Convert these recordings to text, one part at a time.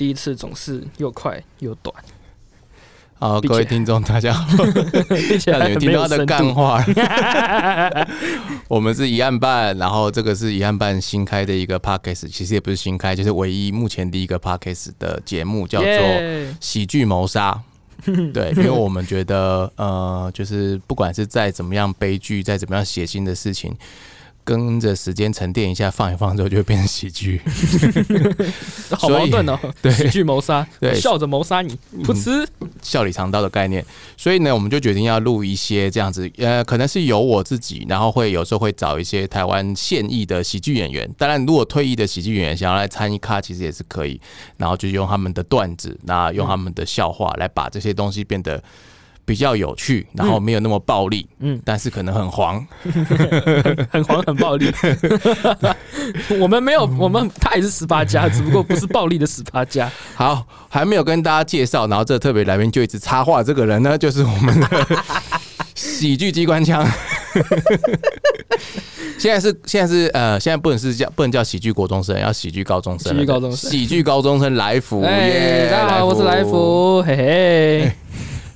第一次总是又快又短。好，各位听众，大家好，并且你们听到的干话，我们是一案办，然后这个是一案办新开的一个 podcast，其实也不是新开，就是唯一目前第一个 podcast 的节目，叫做喜剧谋杀。对，因为我们觉得，呃，就是不管是再怎么样悲剧，再怎么样血腥的事情。跟着时间沉淀一下，放一放之后就会变成喜剧，好矛盾哦。对，喜剧谋杀，对，笑着谋杀你，噗嗤，笑里藏刀的概念。所以呢，我们就决定要录一些这样子，呃，可能是由我自己，然后会有时候会找一些台湾现役的喜剧演员。当然，如果退役的喜剧演员想要来参与咖，其实也是可以。然后就用他们的段子，那用他们的笑话来把这些东西变得。比较有趣，然后没有那么暴力，嗯，但是可能很黄，很黄很暴力。我们没有，我们他也是十八家，只不过不是暴力的十八家。好，还没有跟大家介绍，然后这特别来宾就一直插话，这个人呢，就是我们的喜剧机关枪。现在是现在是呃，现在不能是叫不能叫喜剧国中生，要喜剧高中生。喜剧高中生，喜剧高中生来福，耶！大家好，我是来福，嘿嘿。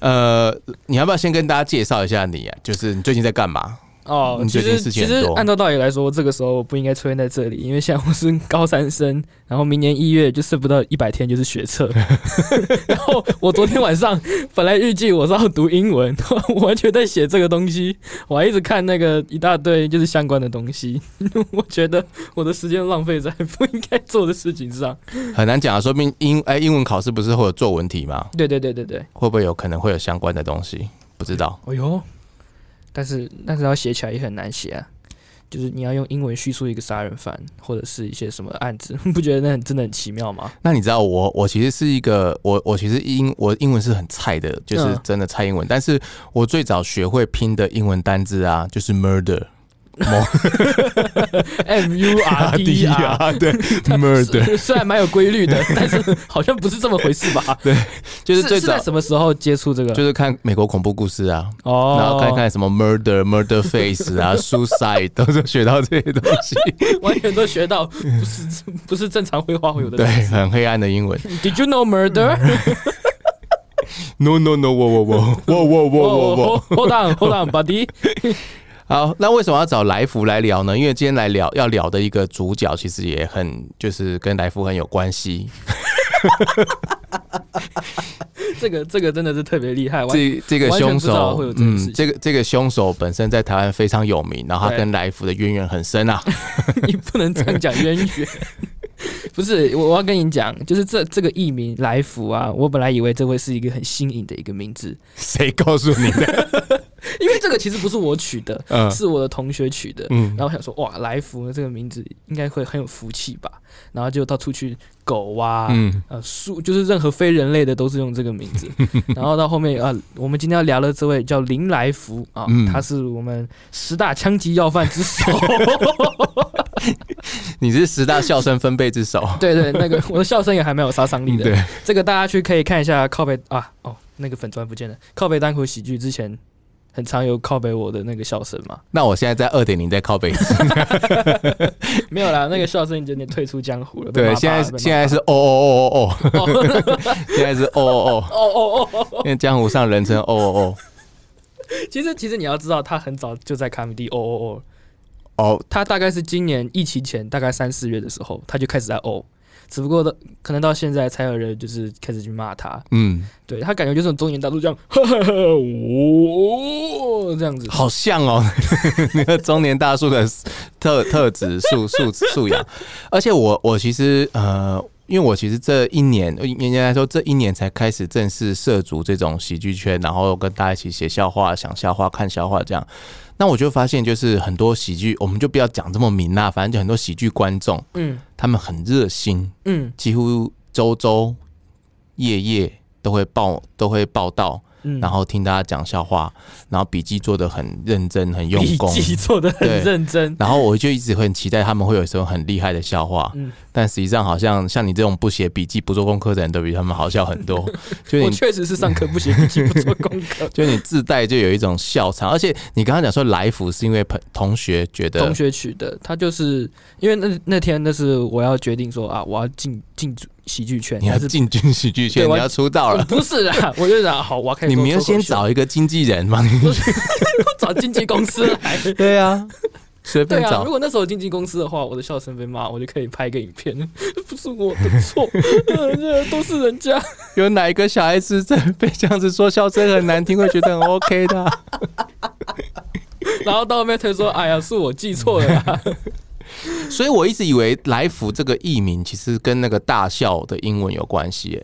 呃，你要不要先跟大家介绍一下你啊？就是你最近在干嘛？哦，其实其实按照道理来说，这个时候我不应该出现在这里，因为现在我是高三生，然后明年一月就剩不到一百天就是学测，然后我昨天晚上本来预计我是要读英文，我完全在写这个东西，我还一直看那个一大堆就是相关的东西，我觉得我的时间浪费在不应该做的事情上，很难讲啊。说明英哎，英文考试不是会有作文题吗？对对对对对，会不会有可能会有相关的东西？不知道。哎呦。但是，但是要写起来也很难写啊！就是你要用英文叙述一个杀人犯，或者是一些什么案子，不觉得那真的很奇妙吗？那你知道我，我其实是一个，我我其实英我英文是很菜的，就是真的菜英文。嗯、但是我最早学会拼的英文单字啊，就是 murder。M U R D R 对，murder 虽然蛮有规律的，但是好像不是这么回事吧？对，就是最早是在什么时候接触这个？就是看美国恐怖故事啊，哦，然后看看什么 murder、murder face 啊，suicide 都是学到这些东西，完全都学到不是不是正常会话会有的，对，很黑暗的英文。Did you know murder？No no no，我我我我我我我 Hold on hold on buddy。好，那为什么要找来福来聊呢？因为今天来聊要聊的一个主角，其实也很就是跟来福很有关系。这个这个真的是特别厉害。这这个凶手，嗯，这个这个凶手本身在台湾非常有名，然后他跟来福的渊源很深啊。你不能这样讲渊源。不是，我我要跟你讲，就是这这个艺名来福啊，我本来以为这会是一个很新颖的一个名字。谁告诉你的？因为这个其实不是我取的，嗯、是我的同学取的。嗯，然后我想说，哇，来福这个名字应该会很有福气吧？然后就到处去狗啊，嗯，呃，树，就是任何非人类的都是用这个名字。然后到后面啊，我们今天要聊的这位叫林来福啊，嗯、他是我们十大枪击要犯之首。你是十大笑声分贝之首，对对，那个我的笑声也还蛮有杀伤力的。对，这个大家去可以看一下靠背啊，哦，那个粉砖不见了，靠背单口喜剧之前很常有靠北我的那个笑声嘛。那我现在在二点零在靠北，没有啦，那个笑声已经有点退出江湖了。对，现在现在是哦哦哦哦哦，现在是哦哦哦哦哦，因为江湖上人称哦哦哦。其实其实你要知道，他很早就在卡米蒂哦哦哦。哦，他大概是今年疫情前大概三四月的时候，他就开始在哦，只不过的可能到现在才有人就是开始去骂他。嗯，对他感觉就是中年大叔这样，呵呵呵，哦，这样子，好像哦，那个中年大叔的特特质素素素养。而且我我其实呃，因为我其实这一年，应该来说这一年才开始正式涉足这种喜剧圈，然后跟大家一起写笑话、想笑话、看笑话这样。那我就发现，就是很多喜剧，我们就不要讲这么明啦，反正就很多喜剧观众，嗯，他们很热心，嗯，几乎周周夜夜都会报都会报道，嗯，然后听大家讲笑话，然后笔记做的很认真，很用功，笔记做的很认真，然后我就一直会很期待他们会有什么很厉害的笑话，嗯，但实际上好像像你这种不写笔记、不做功课的人都比他们好笑很多。就你我确实是上课不写笔记、不做功课，就你自带就有一种笑场。而且你刚刚讲说来福是因为朋同学觉得同学取的，他就是因为那那天那是我要决定说啊，我要进进喜剧圈，你要进军喜剧圈，你要出道了？不是啊，我就想好，我要开始。你没有先找一个经纪人吗？找经纪公司来？对啊。随便找。对啊，如果那时候经纪公司的话，我的笑声被骂，我就可以拍一个影片。不是我的错，都是人家。有哪一个小孩子在被这样子说笑声很难听，会觉得很 OK 的？然后到后面他说：“哎呀，是我记错了。”所以我一直以为来福这个艺名其实跟那个大笑的英文有关系。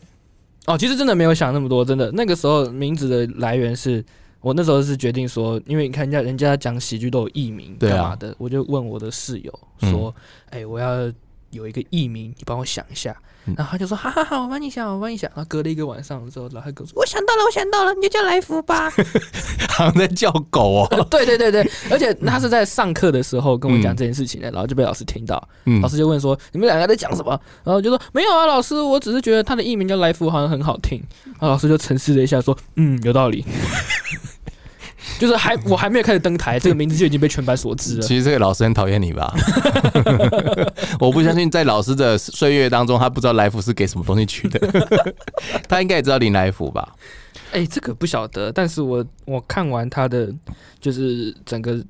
哦，其实真的没有想那么多，真的那个时候名字的来源是。我那时候是决定说，因为你看人家人家讲喜剧都有艺名干嘛的，我就问我的室友说：“哎，我要有一个艺名，你帮我想一下。”然后他就说：“好好好，我帮你想，我帮你想。”然后隔了一个晚上之后，然后他跟我说：“我想到了，我想到了，你就叫来福吧。”好像在叫狗哦。对对对对，而且他是在上课的时候跟我讲这件事情的，然后就被老师听到，老师就问说：“你们两个在讲什么？”然后就说：“没有啊，老师，我只是觉得他的艺名叫来福，好像很好听。”然后老师就沉思了一下，说：“嗯，有道理。” 就是还我还没有开始登台，这个名字就已经被全班所知了。其实这个老师很讨厌你吧？我不相信在老师的岁月当中，他不知道来福是给什么东西取的。他应该也知道林来福吧？哎、欸，这个不晓得。但是我我看完他的就是整个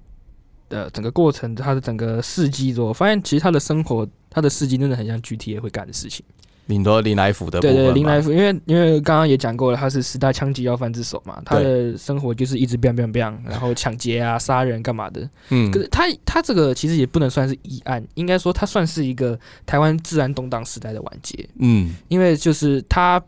呃整个过程，他的整个事迹之后，我发现其实他的生活，他的事迹真的很像 GTA 会干的事情。林多林来福的对对林来福，因为因为刚刚也讲过了，他是十大枪击要犯之首嘛，他的生活就是一直 biang biang biang，然后抢劫啊、杀人干嘛的。嗯，可是他他这个其实也不能算是疑案，应该说他算是一个台湾治安动荡时代的完结。嗯，因为就是他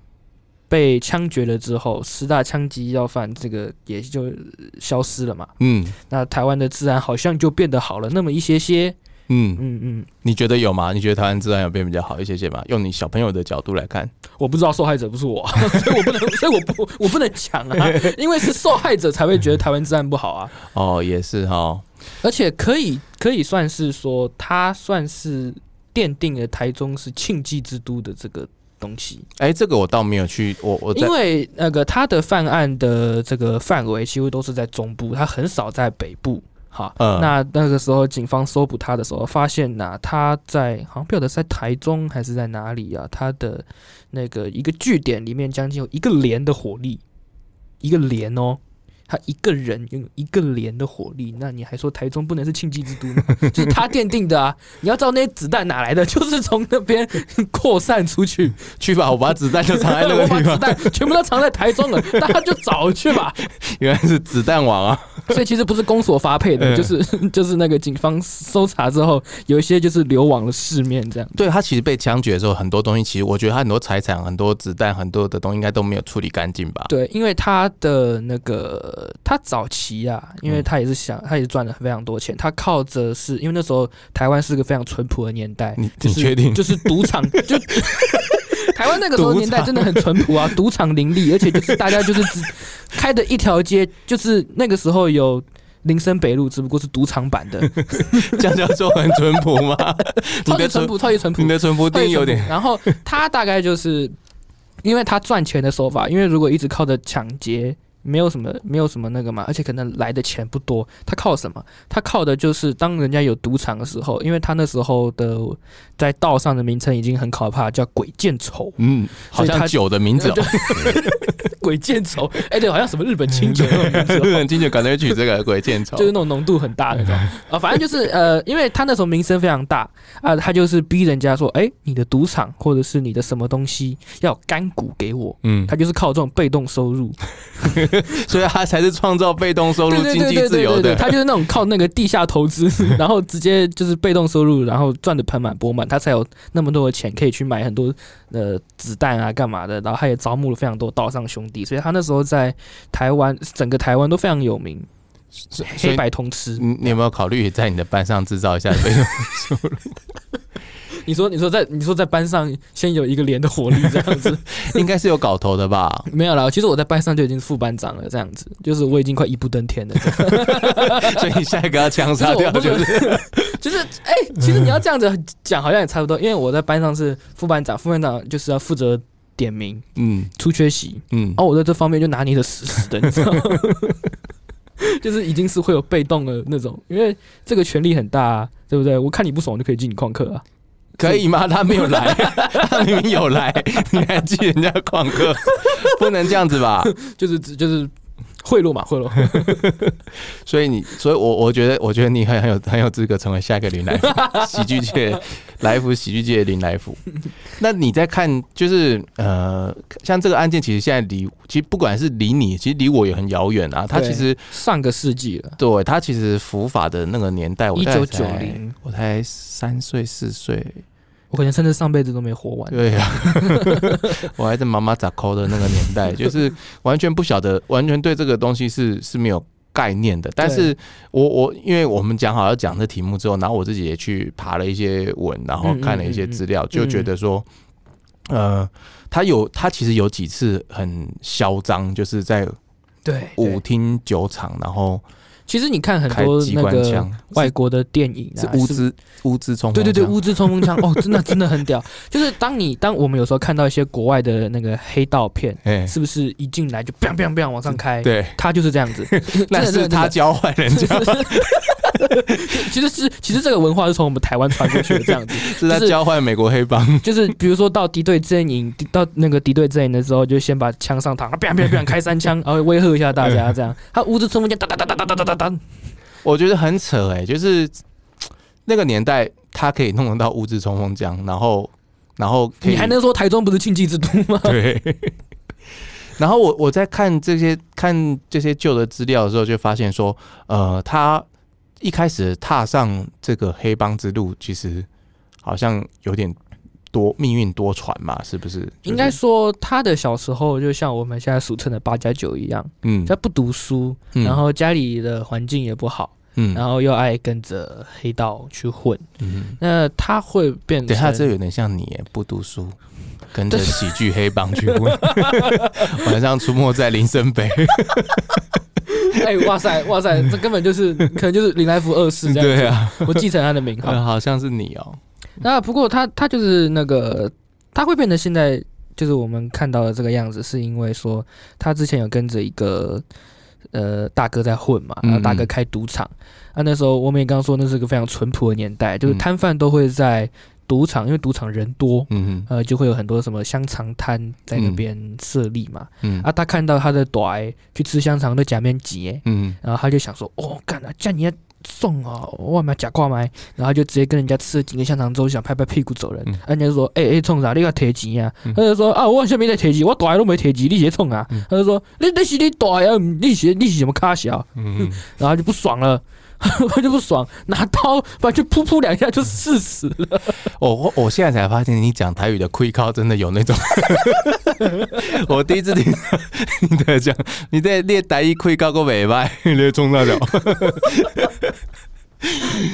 被枪决了之后，十大枪击要犯这个也就消失了嘛。嗯，那台湾的治安好像就变得好了那么一些些。嗯嗯嗯，你觉得有吗？你觉得台湾治安有变比较好一些些吗？用你小朋友的角度来看，我不知道受害者不是我，所以我不能，所以我不我不能讲啊，因为是受害者才会觉得台湾治安不好啊。哦，也是哈，而且可以可以算是说，他算是奠定了台中是庆忌之都的这个东西。哎、欸，这个我倒没有去，我我因为那个他的犯案的这个范围几乎都是在中部，他很少在北部。好，嗯、那那个时候警方搜捕他的时候，发现呐、啊，他在好像不晓得在台中还是在哪里啊？他的那个一个据点里面，将近有一个连的火力，一个连哦。他一个人拥有一个连的火力，那你还说台中不能是庆忌之都吗？就是他奠定的啊！你要知道那些子弹哪来的，就是从那边扩散出去。去吧，我把子弹就藏在那个地方，我把子弹全部都藏在台中了，大家就找去吧。原来是子弹王啊！所以其实不是公所发配的，就是就是那个警方搜查之后，有一些就是流往了市面这样。对，他其实被枪决的时候，很多东西其实我觉得他很多财产、很多子弹、很多的东西应该都没有处理干净吧？对，因为他的那个。他早期啊，因为他也是想，他也赚了非常多钱。他靠着是因为那时候台湾是个非常淳朴的年代，你你确定？就是赌场，就台湾那个时候年代真的很淳朴啊，赌场林立，而且就是大家就是只开的一条街，就是那个时候有林森北路，只不过是赌场版的，这样叫做很淳朴吗？超级淳朴，超级淳朴，你的淳朴定义有点。然后他大概就是因为他赚钱的手法，因为如果一直靠着抢劫。没有什么，没有什么那个嘛，而且可能来的钱不多。他靠什么？他靠的就是当人家有赌场的时候，因为他那时候的在道上的名称已经很可怕，叫鬼见愁。嗯，好像酒的名字哦。鬼见愁，哎，对，好像什么日本清酒 那种名字。日本清酒感觉取这个鬼见愁，就是那种浓度很大的那种啊。反正就是呃，因为他那时候名声非常大啊，他就是逼人家说，哎，你的赌场或者是你的什么东西要干股给我。嗯，他就是靠这种被动收入。所以他才是创造被动收入、经济自由的。他就是那种靠那个地下投资，然后直接就是被动收入，然后赚的盆满钵满，他才有那么多的钱可以去买很多呃子弹啊干嘛的。然后他也招募了非常多道上兄弟，所以他那时候在台湾，整个台湾都非常有名，黑白通吃。你有没有考虑在你的班上制造一下被动收入？你说，你说在你说在班上先有一个连的火力这样子，应该是有搞头的吧？没有啦，其实我在班上就已经是副班长了，这样子，就是我已经快一步登天了。所以你下一个要枪杀掉，就是就是 哎、欸，其实你要这样子讲，好像也差不多，因为我在班上是副班长，副班长就是要负责点名，嗯，出缺席，嗯，哦我在这方面就拿捏的死死的，你知道吗？就是已经是会有被动的那种，因为这个权力很大，啊，对不对？我看你不爽我就可以进你旷课啊，可以吗？他没有来，他明明有来，你还记人家旷课，不能这样子吧？就 是就是。贿赂嘛，贿赂。所以你，所以我我觉得，我觉得你很很有很有资格成为下一个林来福，喜剧界来福喜剧界的林来福。那你在看，就是呃，像这个案件，其实现在离，其实不管是离你，其实离我也很遥远啊。他其实上个世纪了，对他其实伏法的那个年代，一九九零，我才三岁四岁。我可能甚至上辈子都没活完。对呀、啊，我还在妈妈咋抠的那个年代，就是完全不晓得，完全对这个东西是是没有概念的。但是我我因为我们讲好要讲这题目之后，然后我自己也去爬了一些文，然后看了一些资料，就觉得说，呃，他有他其实有几次很嚣张，就是在对舞厅酒厂，然后。其实你看很多那个外国的电影啊，是乌兹乌兹冲锋，对对对，乌兹冲锋枪。哦，真的 真的很屌。就是当你当我们有时候看到一些国外的那个黑道片，是不是一进来就 biang biang biang 往上开？对，他就是这样子，那是他教坏人家。其实是其实这个文化是从我们台湾传过去的，这样子 是在教坏美国黑帮。就是比如说到敌对阵营，到那个敌对阵营的时候，就先把枪上膛，biang biang biang 开三枪，然后威吓一下大家，这样。他乌兹冲锋枪哒哒哒哒哒哒哒哒。我觉得很扯哎、欸，就是那个年代，他可以弄得到乌兹冲锋枪，然后，然后你还能说台中不是庆忌之都吗？对。然后我我在看这些看这些旧的资料的时候，就发现说，呃，他一开始踏上这个黑帮之路，其实好像有点。多命运多舛嘛，是不是？就是、应该说他的小时候就像我们现在俗称的八加九一样，嗯，他不读书，嗯、然后家里的环境也不好，嗯，然后又爱跟着黑道去混，嗯，那他会变成，对他这有点像你，不读书，跟着喜剧黑帮去混，晚上出没在林森北，哎，哇塞，哇塞，这根本就是可能就是林来福二世这样，对啊，我继承他的名号，好像是你哦。那不过他他就是那个他会变成现在就是我们看到的这个样子，是因为说他之前有跟着一个呃大哥在混嘛，然后大哥开赌场，啊那时候我们也刚刚说那是个非常淳朴的年代，就是摊贩都会在赌场，因为赌场人多，嗯呃就会有很多什么香肠摊在那边设立嘛，嗯啊他看到他的短去吃香肠的假面挤，嗯然后他就想说哦干了叫你。送啊，外卖假挂麦，然后就直接跟人家吃了几根香肠之后，想拍拍屁股走人。嗯、人家就说：“哎、欸、哎，冲、欸、啥？你个铁钱啊？”嗯、他就说：“啊，我下面在铁钱，我大都没铁钱，你直接冲啊！”嗯、他就说：“你那是你大呀，你是你是什么卡小？”嗯嗯，然后就不爽了。我就不爽，拿刀把就噗噗两下就刺死了。我我我现在才发现，你讲台语的亏靠真的有那种。我第一次听你在讲，你在练台语亏靠个尾巴，你在冲那脚。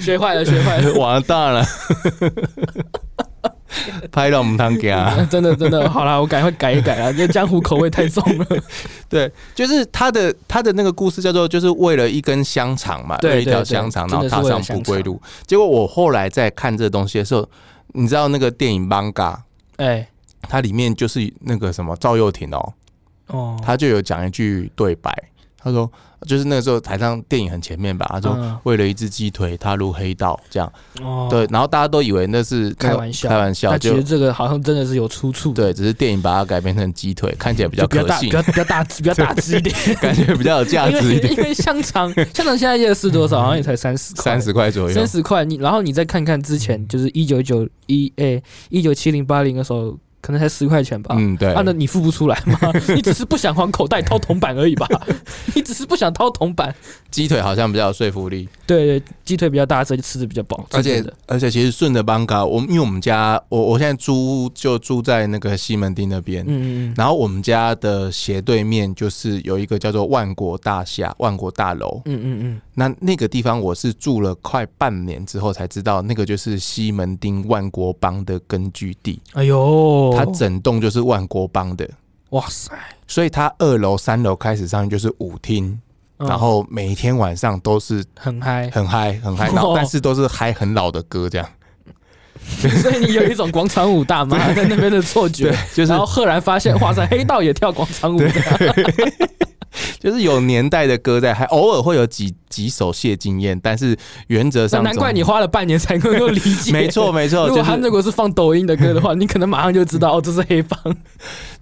学坏了，学坏了，完蛋了。拍到我们汤家，真的真的好啦，我赶快改一改啊！这江湖口味太重了。对，就是他的他的那个故事叫做，就是为了一根香肠嘛，对，一条香肠，然后踏上不归路。结果我后来在看这东西的时候，你知道那个电影《艋舺》哎，它里面就是那个什么赵又廷哦，哦，他就有讲一句对白，他说。就是那个时候台上电影很前面吧，他说为了一只鸡腿踏入黑道这样，哦，对，然后大家都以为那是开玩笑，开玩笑，就这个好像真的是有出处，对，只是电影把它改编成鸡腿，看起来比较可信，比较比较大只，比较大只一点，感觉比较有价值一点。因为香肠，香肠现在夜市多少？好像也才三十 块，三十块左右，三十块。你然后你再看看之前，就是一九九一诶，一九七零八零的时候。可能才十块钱吧。嗯，对。啊，那你付不出来吗？你只是不想还口袋掏铜板而已吧？你只是不想掏铜板。鸡腿好像比较有说服力。对对，鸡腿比较大，所以吃的比较饱。而且而且，其实顺着邦嘎，我因为我们家我我现在租就住在那个西门町那边。嗯嗯。然后我们家的斜对面就是有一个叫做万国大厦、万国大楼。嗯嗯嗯。那那个地方我是住了快半年之后才知道，那个就是西门町万国帮的根据地。哎呦，它整栋就是万国帮的。哇塞！所以它二楼、三楼开始上去就是舞厅。然后每天晚上都是很嗨，很嗨，很嗨，然后但是都是嗨很老的歌这样，所以你有一种广场舞大妈在那边的错觉，就是然后赫然发现，哇塞，黑道也跳广场舞。就是有年代的歌在，还偶尔会有几几首谢金燕，但是原则上，难怪你花了半年才能够理解。没错没错，如果他如果是放抖音的歌的话，你可能马上就知道 哦，这是黑帮。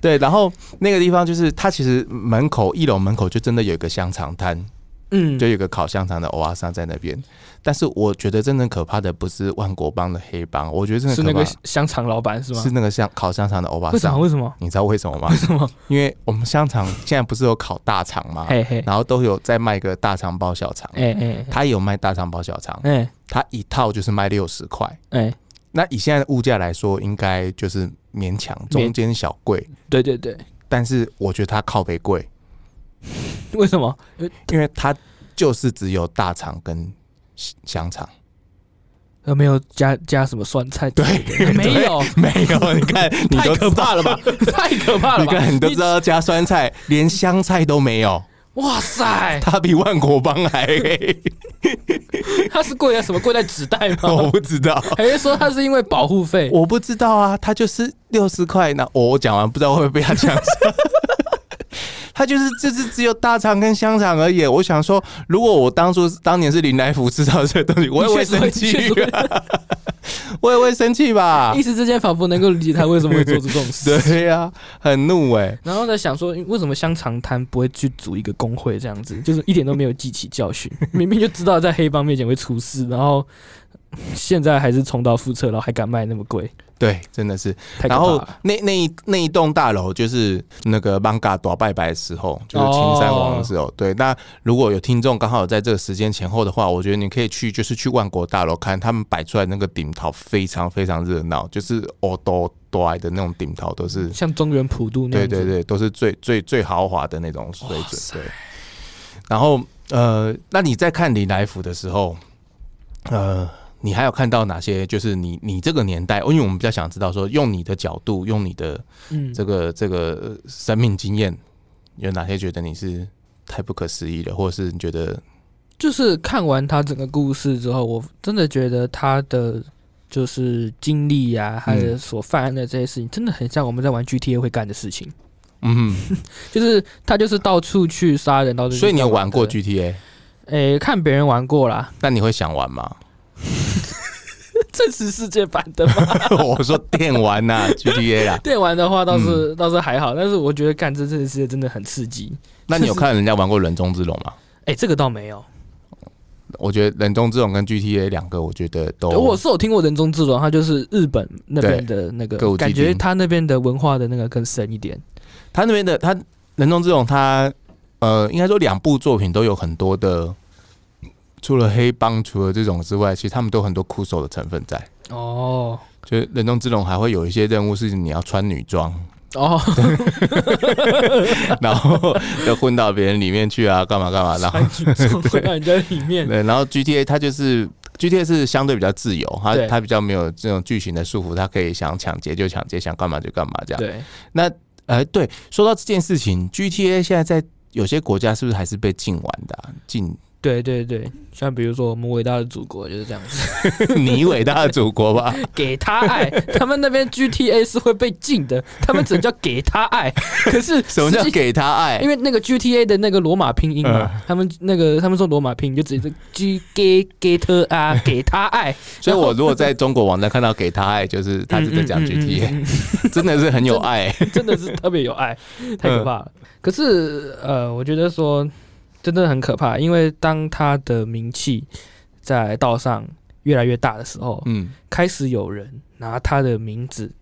对，然后那个地方就是他其实门口一楼门口就真的有一个香肠摊。嗯，就有个烤香肠的欧巴桑在那边，但是我觉得真正可怕的不是万国帮的黑帮，我觉得真的是那个香肠老板是吗？是那个香烤香肠的欧巴桑。为什么？为什么？你知道为什么吗？为什么？因为我们香肠现在不是有烤大肠吗？嘿嘿，然后都有在卖个大肠包小肠，哎哎，他也有卖大肠包小肠，哎，他一套就是卖六十块，哎，那以现在的物价来说，应该就是勉强中间小贵，对对对，但是我觉得他靠北贵。为什么？因为它就是只有大肠跟香肠，而没有加加什么酸菜。对，没有，没有。你看，你太可怕了吧？太可怕了！你看，你都知道加酸菜，连香菜都没有。哇塞，它比万国帮还黑。它是贵在什么？贵在纸袋吗？我不知道。还是说它是因为保护费？我不知道啊，它就是六十块。那我讲完，不知道会不会被他讲。他就是就是只有大肠跟香肠而已。我想说，如果我当初当年是林来福吃到这个东西，我也会生气，我也会生气吧。一时之间仿佛能够理解他为什么会做出这种事。对呀、啊，很怒哎、欸。然后在想说，为什么香肠摊不会去组一个工会这样子？就是一点都没有记起教训，明明就知道在黑帮面前会出事，然后 现在还是重蹈覆辙，然后还敢卖那么贵。对，真的是。然后那那一那一栋大楼就是那个艋舺大拜拜的时候，就是青山王的时候。哦、对，那如果有听众刚好在这个时间前后的话，我觉得你可以去，就是去万国大楼看他们摆出来那个顶桃，非常非常热闹，就是哦多多爱的那种顶桃，都是像中原普渡那样。对对对，都是最最最豪华的那种水准。对。然后呃，那你在看李来福的时候，呃。你还有看到哪些？就是你你这个年代，因为我们比较想知道说，用你的角度，用你的这个这个生命经验，有哪些觉得你是太不可思议了，或者是你觉得，就是看完他整个故事之后，我真的觉得他的就是经历呀，他的所犯案的这些事情，真的很像我们在玩 GTA 会干的事情。嗯，就是他就是到处去杀人，到处。所以你有玩过 GTA？诶，看别人玩过啦。那你会想玩吗？真实世界版的吗？我说电玩呐、啊、，GTA 啊。电玩的话倒是、嗯、倒是还好，但是我觉得干这真实世界真的很刺激。那你有看人家玩过人中之龙吗？哎、欸，这个倒没有。我觉得人中之龙跟 GTA 两个，我觉得都。我是有听过人中之龙，它就是日本那边的那个，感觉他那边的文化的那个更深一点。他那边的他人中之龙，他呃，应该说两部作品都有很多的。除了黑帮，除了这种之外，其实他们都很多酷手的成分在。哦，就人中之龙还会有一些任务是你要穿女装哦，然后要混到别人里面去啊，干嘛干嘛，然后混到人家里面。对，然后 GTA 它就是 GTA 是相对比较自由，它它比较没有这种剧情的束缚，它可以想抢劫就抢劫，想干嘛就干嘛这样。对，那呃，对，说到这件事情，GTA 现在在有些国家是不是还是被禁玩的啊？禁。对对对，像比如说我们伟大的祖国就是这样子，你伟大的祖国吧？给他爱，他们那边 GTA 是会被禁的，他们只能叫给他爱。可是 什么叫给他爱？因为那个 GTA 的那个罗马拼音嘛，他们那个他们说罗马拼音就直接是 G G Get 啊，给他爱。所以我如果在中国网站看到给他爱，就是他是在讲 GTA，真的是很有爱，真的是特别有爱，太可怕了。可是呃，我觉得说。真的很可怕，因为当他的名气在道上越来越大的时候，嗯，开始有人拿他的名字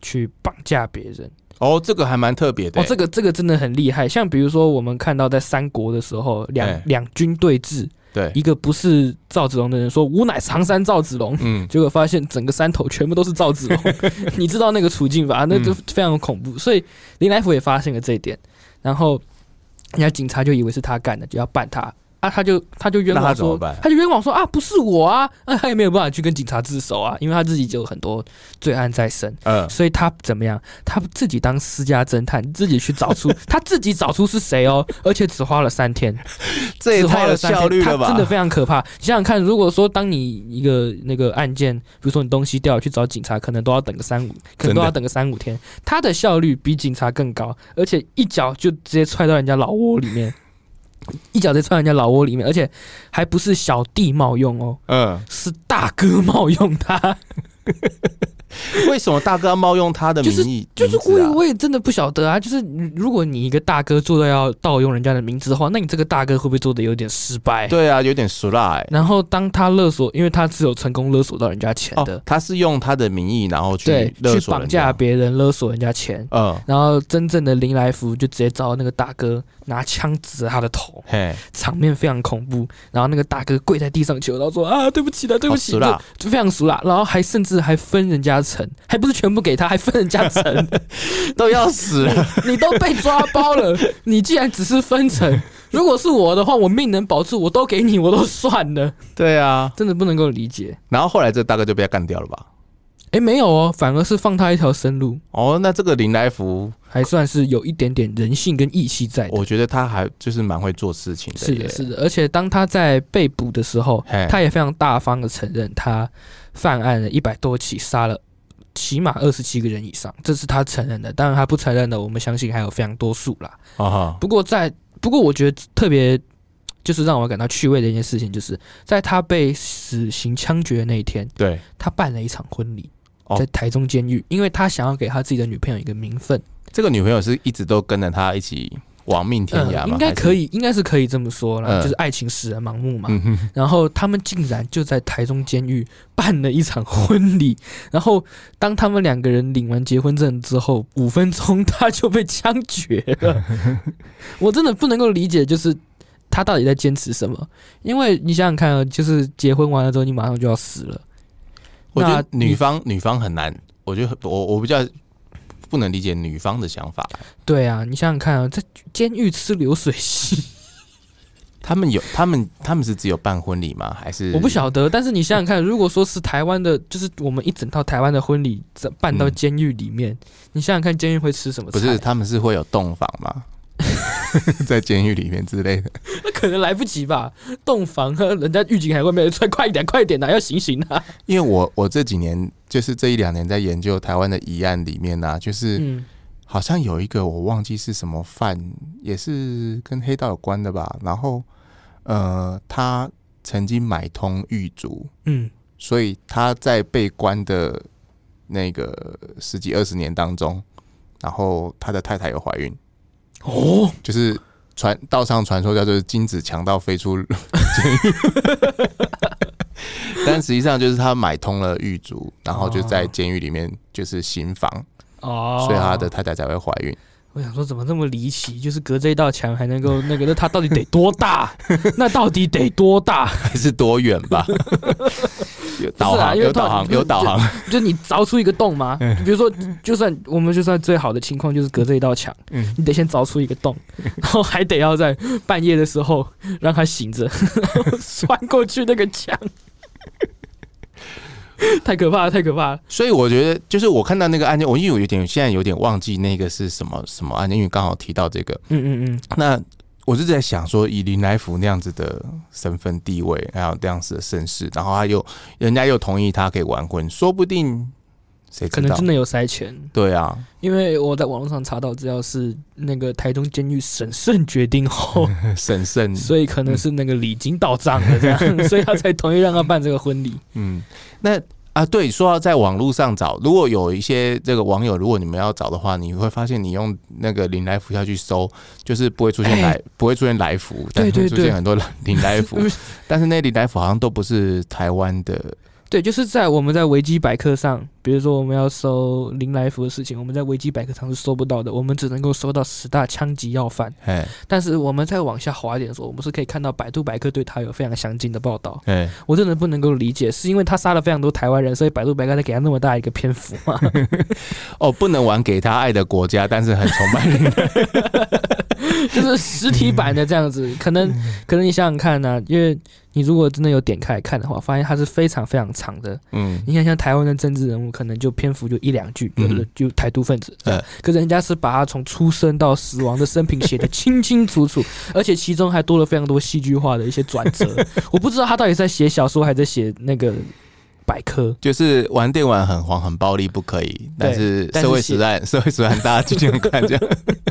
去绑架别人。哦，这个还蛮特别的。哦，这个这个真的很厉害。像比如说，我们看到在三国的时候，两两军对峙，对，一个不是赵子龙的人说“吾乃常山赵子龙”，嗯，结果发现整个山头全部都是赵子龙，你知道那个处境吧？那就非常恐怖。所以林来福也发现了这一点，然后人家警察就以为是他干的，就要办他。啊，他就他就冤枉说，他，他就冤枉说啊，不是我啊，那、啊、他也没有办法去跟警察自首啊，因为他自己就有很多罪案在身，嗯，所以他怎么样？他自己当私家侦探，自己去找出 他自己找出是谁哦，而且只花了三天，这也太有效率了吧？他真的非常可怕。你想想看，如果说当你一个那个案件，比如说你东西掉了去找警察，可能都要等个三五，可能都要等个三五天，他的效率比警察更高，而且一脚就直接踹到人家老窝里面。一脚在踹人家老窝里面，而且还不是小弟冒用哦，嗯，是大哥冒用他。为什么大哥要冒用他的名义？就是我也我也真的不晓得啊。就是如果你一个大哥做到要盗用人家的名字的话，那你这个大哥会不会做的有点失败？对啊，有点俗辣哎。然后当他勒索，因为他只有成功勒索到人家钱的，他是用他的名义，然后去对去绑架别人，勒索人家钱。嗯，然后真正的林来福就直接找那个大哥拿枪指着他的头，嘿，场面非常恐怖。然后那个大哥跪在地上求，然后说啊，对不起了，对不起，就就非常俗啦。然后还甚至还分人家成。还不是全部给他，还分人家成，都要死了。你都被抓包了，你既然只是分成，如果是我的话，我命能保住，我都给你，我都算了。对啊，真的不能够理解。然后后来这大哥就被他干掉了吧？哎，没有哦，反而是放他一条生路。哦，那这个林来福还算是有一点点人性跟义气在。我觉得他还就是蛮会做事情的。是的，是的。而且当他在被捕的时候，他也非常大方的承认他犯案了一百多起，杀了。起码二十七个人以上，这是他承认的。当然，他不承认的，我们相信还有非常多数啦。啊哈。不过在，不过我觉得特别就是让我感到趣味的一件事情，就是在他被死刑枪决的那一天，对，他办了一场婚礼，在台中监狱，因为他想要给他自己的女朋友一个名分。这个女朋友是一直都跟着他一起。亡命天涯、嗯、应该可以，应该是可以这么说了，嗯、就是爱情使人盲目嘛。嗯、然后他们竟然就在台中监狱办了一场婚礼，然后当他们两个人领完结婚证之后，五分钟他就被枪决了。我真的不能够理解，就是他到底在坚持什么？因为你想想看啊，就是结婚完了之后，你马上就要死了。我觉得女方女方很难，我觉得我我比较。不能理解女方的想法。对啊，你想想看啊，在监狱吃流水席，他们有他们他们是只有办婚礼吗？还是我不晓得。但是你想想看，如果说是台湾的，就是我们一整套台湾的婚礼办到监狱里面，嗯、你想想看，监狱会吃什么？不是，他们是会有洞房吗？在监狱里面之类的，那可能来不及吧。洞房，人家狱警还会没有快快一点，快一点呐，要行刑啊！因为我我这几年就是这一两年在研究台湾的疑案里面呢，就是好像有一个我忘记是什么犯，也是跟黑道有关的吧。然后呃，他曾经买通狱卒，嗯，所以他在被关的那个十几二十年当中，然后他的太太有怀孕。哦，就是传道上传说叫做精子强盗飞出监 狱，但实际上就是他买通了狱卒，然后就在监狱里面就是行房，哦，所以他的太太才会怀孕。我想说，怎么这么离奇？就是隔这一道墙还能够那个，那它到底得多大？那到底得多大？还是多远吧？有导航，有导航，有导航。就你凿出一个洞吗？比如说，就算我们就算最好的情况就是隔这一道墙，嗯你得先凿出一个洞，然后还得要在半夜的时候让他醒着，然后穿过去那个墙。太可怕了，太可怕了！所以我觉得，就是我看到那个案件，我因为我有点现在有点忘记那个是什么什么案件，因为刚好提到这个，嗯嗯嗯。那我是在想说，以林来福那样子的身份地位，还有这样子的身世，然后他又人家又同意他可以完婚，说不定谁可能真的有塞钱？对啊，因为我在网络上查到资料是那个台中监狱审慎决定后 审慎，所以可能是那个礼金到账了这样，所以他才同意让他办这个婚礼。嗯。那啊，对，说要在网络上找，如果有一些这个网友，如果你们要找的话，你会发现你用那个林来福下去搜，就是不会出现来，欸、不会出现来福，但会出现很多 林来福。但是那林来福好像都不是台湾的对，就是在我们在维基百科上，比如说我们要搜林来福的事情，我们在维基百科上是搜不到的，我们只能够搜到十大枪击要犯。哎，但是我们再往下滑一点的时候，我们是可以看到百度百科对他有非常详尽的报道。哎，我真的不能够理解，是因为他杀了非常多台湾人，所以百度百科才给他那么大一个篇幅吗？哦，不能玩给他爱的国家，但是很崇拜林就是实体版的这样子，可能 可能你想想看呢、啊，因为。你如果真的有点开来看的话，发现它是非常非常长的。嗯，你看像台湾的政治人物，可能就篇幅就一两句，有的就台独分子。嗯，可是人家是把他从出生到死亡的生平写得清清楚楚，而且其中还多了非常多戏剧化的一些转折。我不知道他到底在写小说还在写那个百科。就是玩电玩很黄很暴力不可以，但是社会时代 社会时代大家就这样看这样。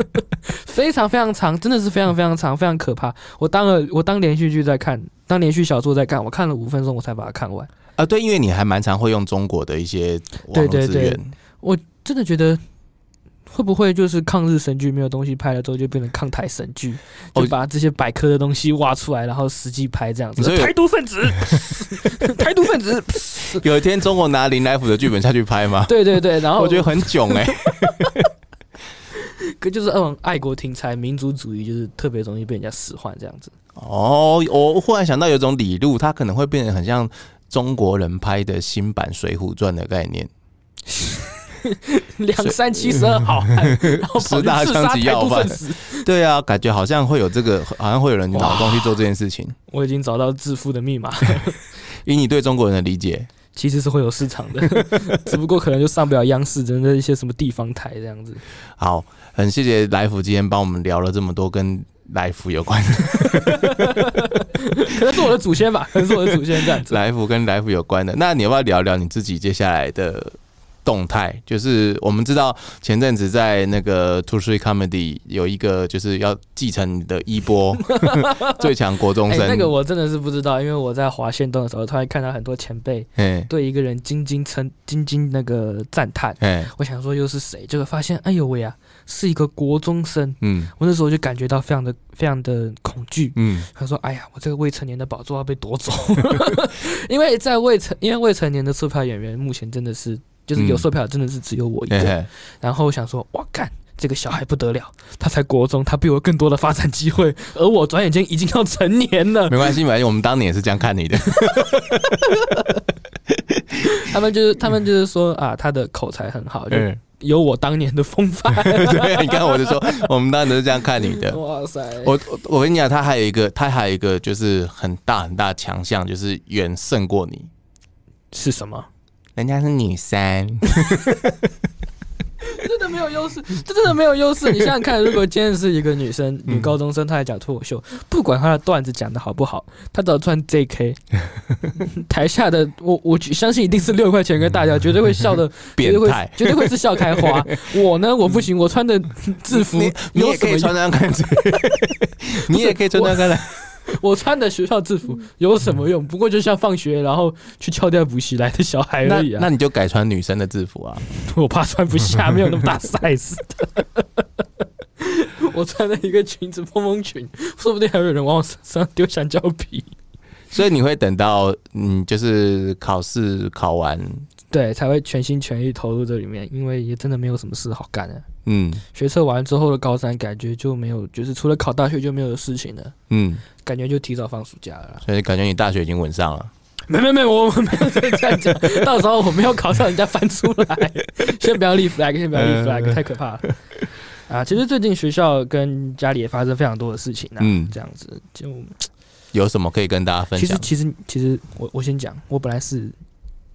非常非常长，真的是非常非常长，非常可怕。我当了我当连续剧在看。当连续小说在看，我看了五分钟，我才把它看完。啊，对，因为你还蛮常会用中国的一些网络资源。我真的觉得会不会就是抗日神剧没有东西拍了之后，就变成抗台神剧，就把这些百科的东西挖出来，然后实际拍这样子。台独分子，台独分子。有一天中国拿林来福的剧本下去拍吗？对对对，然后我觉得很囧哎、欸。可就是那种爱国题材、民族主义，就是特别容易被人家使唤这样子。哦，我忽然想到有一种理路，它可能会变成很像中国人拍的新版《水浒传》的概念，两三七十二好汉，然后十大枪击要犯。对啊，感觉好像会有这个，好像会有人脑洞去做这件事情。我已经找到致富的密码。以你对中国人的理解，其实是会有市场的，只不过可能就上不了央视，真的一些什么地方台这样子。好，很谢谢来福今天帮我们聊了这么多跟。来福有关的，可能是我的祖先吧，可能是我的祖先这样子。来福跟来福有关的，那你要不要聊聊你自己接下来的动态？就是我们知道前阵子在那个 Two Three Comedy 有一个就是要继承你的衣钵，最强国中生、欸。那个我真的是不知道，因为我在滑线动的时候，突然看到很多前辈对一个人津津称津津那个赞叹。我想说又是谁？结果发现，哎呦喂啊！是一个国中生，嗯，我那时候就感觉到非常的、非常的恐惧，嗯，他说：“哎呀，我这个未成年的宝座要被夺走，因为在未成，因为未成年的售票演员目前真的是，就是有售票真的是只有我一个。然后我想说，哇，干这个小孩不得了，他才国中，他比我更多的发展机会，而我转眼间已经要成年了。没关系，没关系，我们当年也是这样看你的。他们就是，他们就是说啊，他的口才很好。嗯”有我当年的风范，对，你看我就说，我们当年都是这样看你的。哇塞！我我跟你讲，他还有一个，他还有一个就是很大很大强项，就是远胜过你。是什么？人家是女生。真的没有优势，这真的没有优势。你想想看，如果今天是一个女生，女高中生，她来讲脱口秀，不管她的段子讲的好不好，她只要穿 JK，台下的我我相信一定是六块钱跟大家绝对会笑的，变态，绝对会是笑开花。我呢，我不行，我穿的制服，你也可以穿那样看，你也可以穿那样看。我穿的学校制服有什么用？不过就像放学然后去翘掉补习来的小孩而已啊。那你就改穿女生的制服啊！我怕穿不下，没有那么大 size 的。我穿了一个裙子，蓬蓬裙，说不定还有人往我身上丢香蕉皮。所以你会等到嗯，就是考试考完，对，才会全心全意投入这里面，因为也真的没有什么事好干的。嗯，学测完之后的高三，感觉就没有，就是除了考大学就没有事情了。嗯，感觉就提早放暑假了。所以感觉你大学已经稳上了。没没没，我们没有这样讲。到时候我没有考上，人家翻出来。先不要立 flag，先不要立 flag，太可怕了。啊，其实最近学校跟家里也发生非常多的事情啊。嗯，这样子就有什么可以跟大家分享？其实其实其实我我先讲，我本来是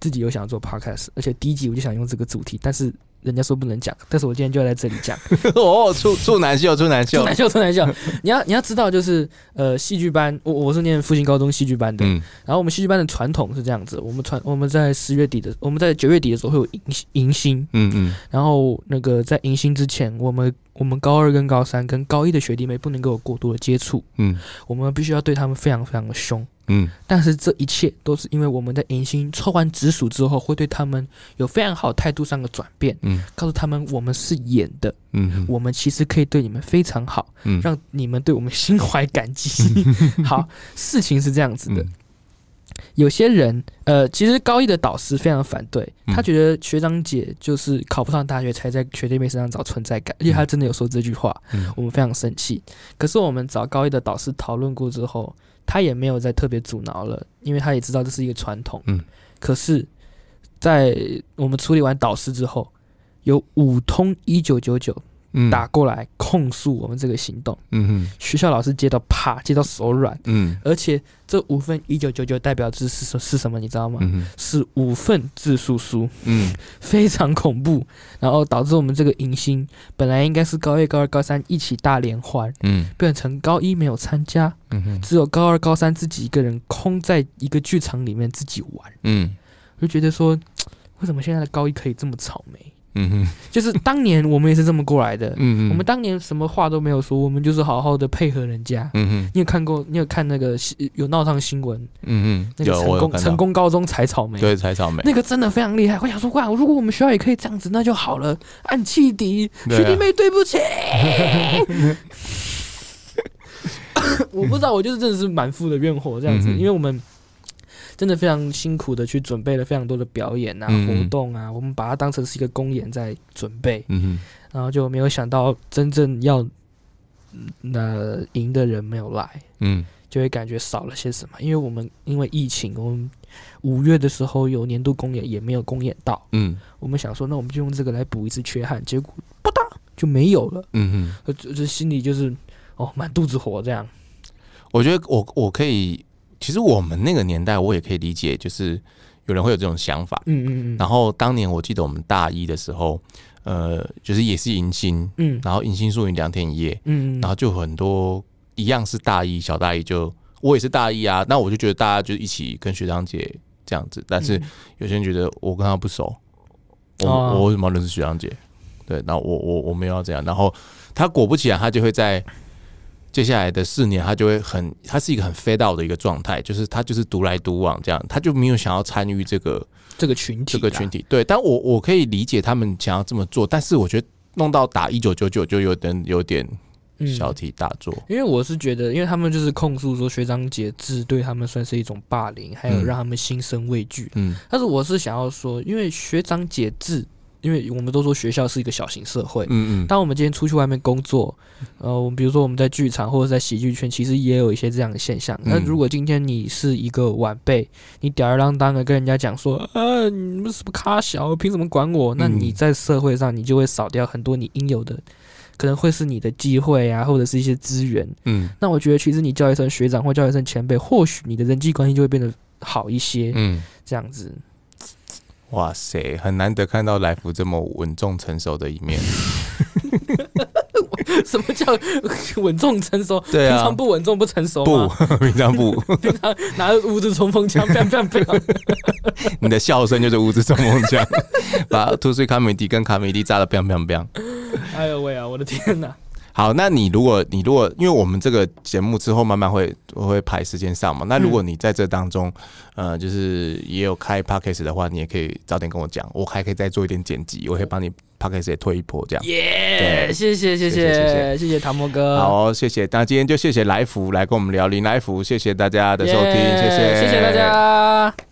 自己有想做 podcast，而且第一集我就想用这个主题，但是。人家说不能讲，但是我今天就要在这里讲。哦，处处男秀，处男秀，处男秀，处男秀。你要你要知道，就是呃，戏剧班，我我是念复兴高中戏剧班的。嗯。然后我们戏剧班的传统是这样子，我们传我们在十月底的，我们在九月底的时候会有迎迎新。嗯嗯。然后那个在迎新之前，我们我们高二跟高三跟高一的学弟妹不能够有过多的接触。嗯。我们必须要对他们非常非常的凶。嗯，但是这一切都是因为我们在迎新抽完直属之后，会对他们有非常好态度上的转变。嗯，告诉他们我们是演的，嗯，我们其实可以对你们非常好，嗯，让你们对我们心怀感激。好，事情是这样子的，有些人，呃，其实高一的导师非常反对，他觉得学长姐就是考不上大学才在学弟妹身上找存在感，因为他真的有说这句话，我们非常生气。可是我们找高一的导师讨论过之后，他也没有再特别阻挠了，因为他也知道这是一个传统。嗯可是，在我们处理完导师之后，有五通一九九九。打过来控诉我们这个行动，嗯哼，学校老师接到怕，接到手软，嗯，而且这五份一九九九代表是是是什么？你知道吗？嗯、是五份自诉书，嗯，非常恐怖，然后导致我们这个迎新本来应该是高一、高二、高三一起大联欢，嗯，变成高一没有参加，嗯哼，只有高二、高三自己一个人空在一个剧场里面自己玩，嗯，我就觉得说，为什么现在的高一可以这么草莓？嗯哼，就是当年我们也是这么过来的。嗯嗯，我们当年什么话都没有说，我们就是好好的配合人家。嗯哼，你有看过？你有看那个有闹上新闻？嗯哼，那个成功成功高中采草莓，对，采草莓，那个真的非常厉害。我想说，哇，如果我们学校也可以这样子，那就好了。按汽笛，学弟妹，对不起。我不知道，我就是真的是满腹的怨火这样子，因为我们。真的非常辛苦的去准备了非常多的表演啊、嗯、活动啊，我们把它当成是一个公演在准备，嗯、然后就没有想到真正要那赢的人没有来，嗯，就会感觉少了些什么。因为我们因为疫情，我们五月的时候有年度公演也没有公演到，嗯，我们想说那我们就用这个来补一次缺憾，结果不大就没有了，嗯哼，就就心里就是哦满肚子火这样。我觉得我我可以。其实我们那个年代，我也可以理解，就是有人会有这种想法。嗯嗯嗯。然后当年我记得我们大一的时候，呃，就是也是迎新，嗯，然后迎新宿营两天一夜，嗯，然后就很多一样是大一小大一，就我也是大一啊，那我就觉得大家就一起跟学长姐这样子，但是有些人觉得我跟他不熟，我我为什么要认识学长姐？对，然后我我我没有要这样，然后他果不其然，他就会在。接下来的四年，他就会很，他是一个很 fade out 的一个状态，就是他就是独来独往这样，他就没有想要参与这个这个群体，这个群体。对，但我我可以理解他们想要这么做，但是我觉得弄到打一九九九就有点有点小题大做。嗯，因为我是觉得，因为他们就是控诉说学长姐制对他们算是一种霸凌，还有让他们心生畏惧。嗯，但是我是想要说，因为学长姐制。因为我们都说学校是一个小型社会，嗯嗯，当我们今天出去外面工作，呃，我们比如说我们在剧场或者在喜剧圈，其实也有一些这样的现象。那如果今天你是一个晚辈，你吊儿郎当的跟人家讲说，啊，你们什么咖小，凭什么管我？那你在社会上你就会少掉很多你应有的，可能会是你的机会啊，或者是一些资源。嗯，那我觉得其实你叫一声学长或叫一声前辈，或许你的人际关系就会变得好一些。嗯，这样子。哇塞，很难得看到来福这么稳重成熟的一面。什么叫 稳重成熟？对啊，平常不稳重不成熟不，平常不，平常拿着无字冲锋枪，砰砰砰！你的笑声就是无字冲锋枪，把吐司卡米蒂跟卡米蒂炸得砰砰砰！哎呦喂啊，我的天哪！好，那你如果你如果因为我们这个节目之后慢慢会会排时间上嘛，那如果你在这当中，呃，就是也有开 p o c a s t 的话，你也可以早点跟我讲，我还可以再做一点剪辑，我可以帮你 p o c a s t 也推一波这样。耶，谢谢谢谢谢谢唐木哥，好谢谢。那今天就谢谢来福来跟我们聊林来福，谢谢大家的收听，谢谢谢谢大家。